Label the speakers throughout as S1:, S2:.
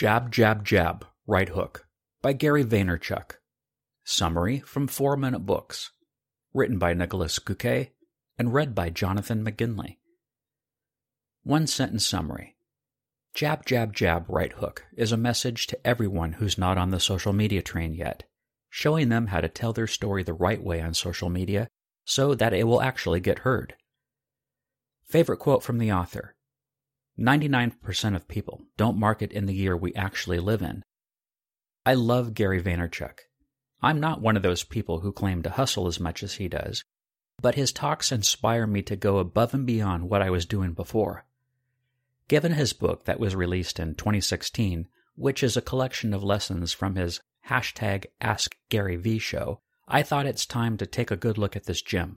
S1: Jab, Jab, Jab, Right Hook by Gary Vaynerchuk. Summary from 4 Minute Books. Written by Nicholas Cuquet and read by Jonathan McGinley. One sentence summary. Jab, jab, jab, right hook is a message to everyone who's not on the social media train yet, showing them how to tell their story the right way on social media so that it will actually get heard. Favorite quote from the author 99% of people don't market in the year we actually live in. I love Gary Vaynerchuk. I'm not one of those people who claim to hustle as much as he does, but his talks inspire me to go above and beyond what I was doing before. Given his book that was released in 2016, which is a collection of lessons from his hashtag AskGaryVee show, I thought it's time to take a good look at this gem.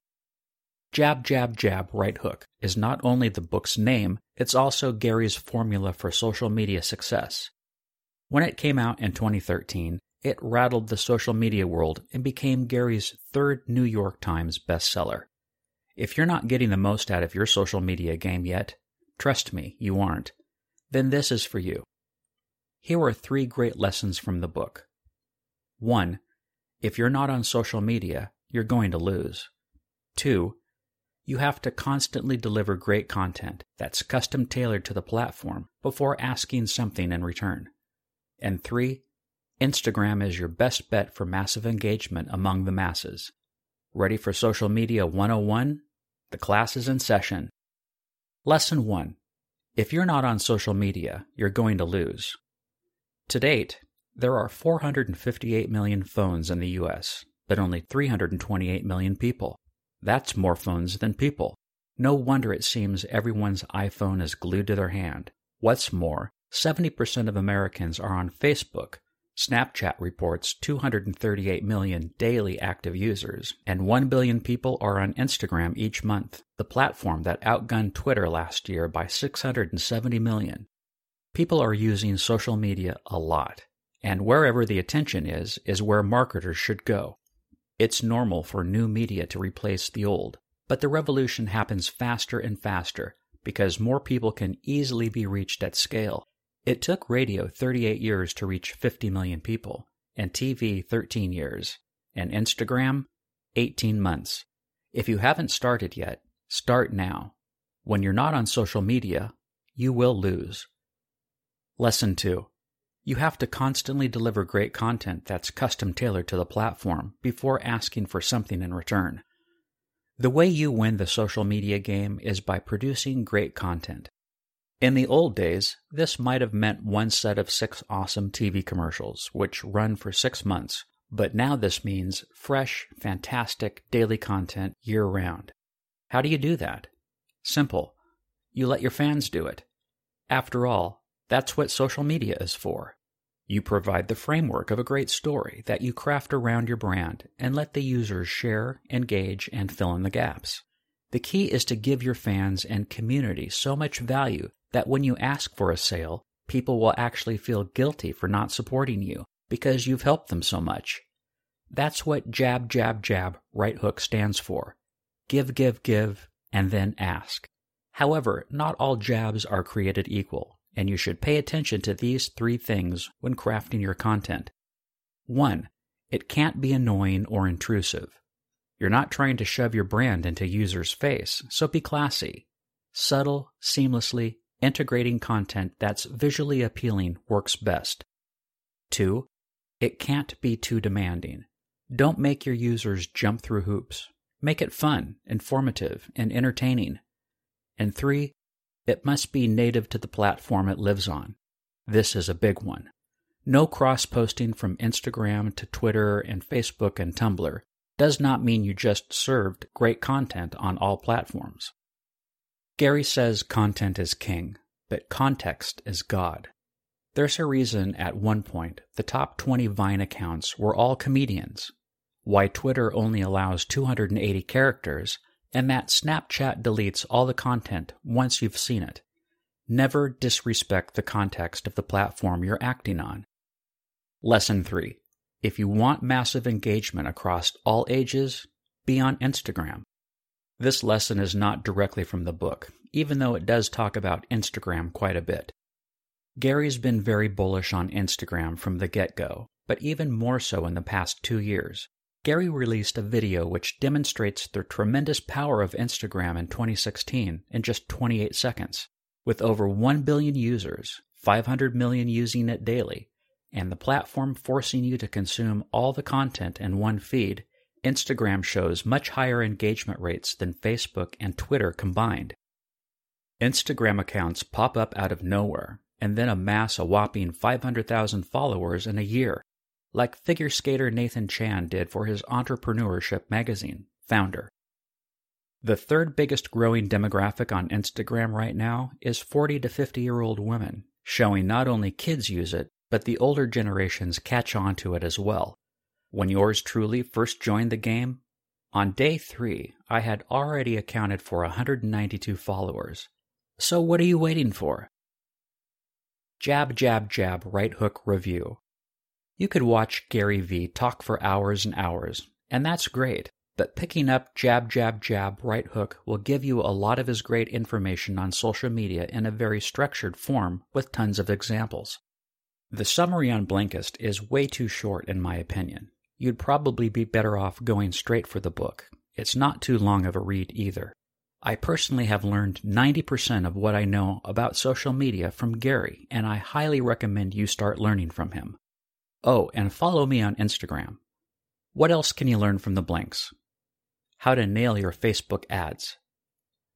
S1: Jab, Jab, Jab, Right Hook is not only the book's name, it's also Gary's formula for social media success. When it came out in 2013, it rattled the social media world and became Gary's third New York Times bestseller. If you're not getting the most out of your social media game yet, trust me, you aren't, then this is for you. Here are three great lessons from the book. 1. If you're not on social media, you're going to lose. 2 you have to constantly deliver great content that's custom tailored to the platform before asking something in return. And three, Instagram is your best bet for massive engagement among the masses. Ready for Social Media 101? The class is in session. Lesson 1 If you're not on social media, you're going to lose. To date, there are 458 million phones in the US, but only 328 million people. That's more phones than people. No wonder it seems everyone's iPhone is glued to their hand. What's more, 70% of Americans are on Facebook. Snapchat reports 238 million daily active users, and 1 billion people are on Instagram each month, the platform that outgunned Twitter last year by 670 million. People are using social media a lot, and wherever the attention is, is where marketers should go. It's normal for new media to replace the old, but the revolution happens faster and faster because more people can easily be reached at scale. It took radio 38 years to reach 50 million people, and TV 13 years, and Instagram 18 months. If you haven't started yet, start now. When you're not on social media, you will lose. Lesson 2 you have to constantly deliver great content that's custom tailored to the platform before asking for something in return. The way you win the social media game is by producing great content. In the old days, this might have meant one set of six awesome TV commercials, which run for six months, but now this means fresh, fantastic daily content year round. How do you do that? Simple. You let your fans do it. After all, that's what social media is for. You provide the framework of a great story that you craft around your brand and let the users share, engage, and fill in the gaps. The key is to give your fans and community so much value that when you ask for a sale, people will actually feel guilty for not supporting you because you've helped them so much. That's what jab, jab, jab, right hook stands for. Give, give, give, and then ask. However, not all jabs are created equal, and you should pay attention to these three things when crafting your content. 1. It can't be annoying or intrusive. You're not trying to shove your brand into users' face, so be classy. Subtle, seamlessly, integrating content that's visually appealing works best. 2. It can't be too demanding. Don't make your users jump through hoops. Make it fun, informative, and entertaining. And 3. It must be native to the platform it lives on. This is a big one. No cross posting from Instagram to Twitter and Facebook and Tumblr does not mean you just served great content on all platforms. Gary says content is king, but context is God. There's a reason at one point the top 20 Vine accounts were all comedians, why Twitter only allows 280 characters and that Snapchat deletes all the content once you've seen it. Never disrespect the context of the platform you're acting on. Lesson 3. If you want massive engagement across all ages, be on Instagram. This lesson is not directly from the book, even though it does talk about Instagram quite a bit. Gary's been very bullish on Instagram from the get go, but even more so in the past two years. Gary released a video which demonstrates the tremendous power of Instagram in 2016 in just 28 seconds. With over 1 billion users, 500 million using it daily, and the platform forcing you to consume all the content in one feed, Instagram shows much higher engagement rates than Facebook and Twitter combined. Instagram accounts pop up out of nowhere and then amass a whopping 500,000 followers in a year, like figure skater Nathan Chan did for his entrepreneurship magazine, Foundr. The third biggest growing demographic on Instagram right now is 40 to 50 year old women, showing not only kids use it, but the older generations catch on to it as well. When yours truly first joined the game, on day three, I had already accounted for 192 followers. So what are you waiting for? Jab, jab, jab, right hook review. You could watch Gary Vee talk for hours and hours, and that's great. But picking up jab, jab, jab, right hook will give you a lot of his great information on social media in a very structured form with tons of examples. The summary on Blinkist is way too short, in my opinion. You'd probably be better off going straight for the book. It's not too long of a read either. I personally have learned 90% of what I know about social media from Gary, and I highly recommend you start learning from him. Oh, and follow me on Instagram. What else can you learn from the blinks? How to nail your Facebook ads.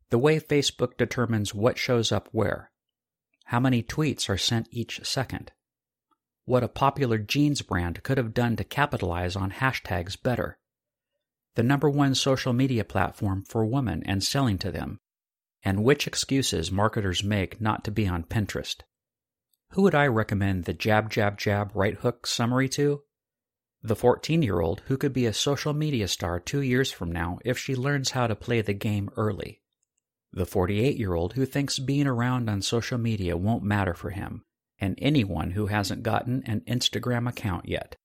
S1: The way Facebook determines what shows up where. How many tweets are sent each second. What a popular jeans brand could have done to capitalize on hashtags better. The number one social media platform for women and selling to them. And which excuses marketers make not to be on Pinterest. Who would I recommend the jab, jab, jab, right hook summary to? The 14 year old who could be a social media star two years from now if she learns how to play the game early. The 48 year old who thinks being around on social media won't matter for him. And anyone who hasn't gotten an Instagram account yet.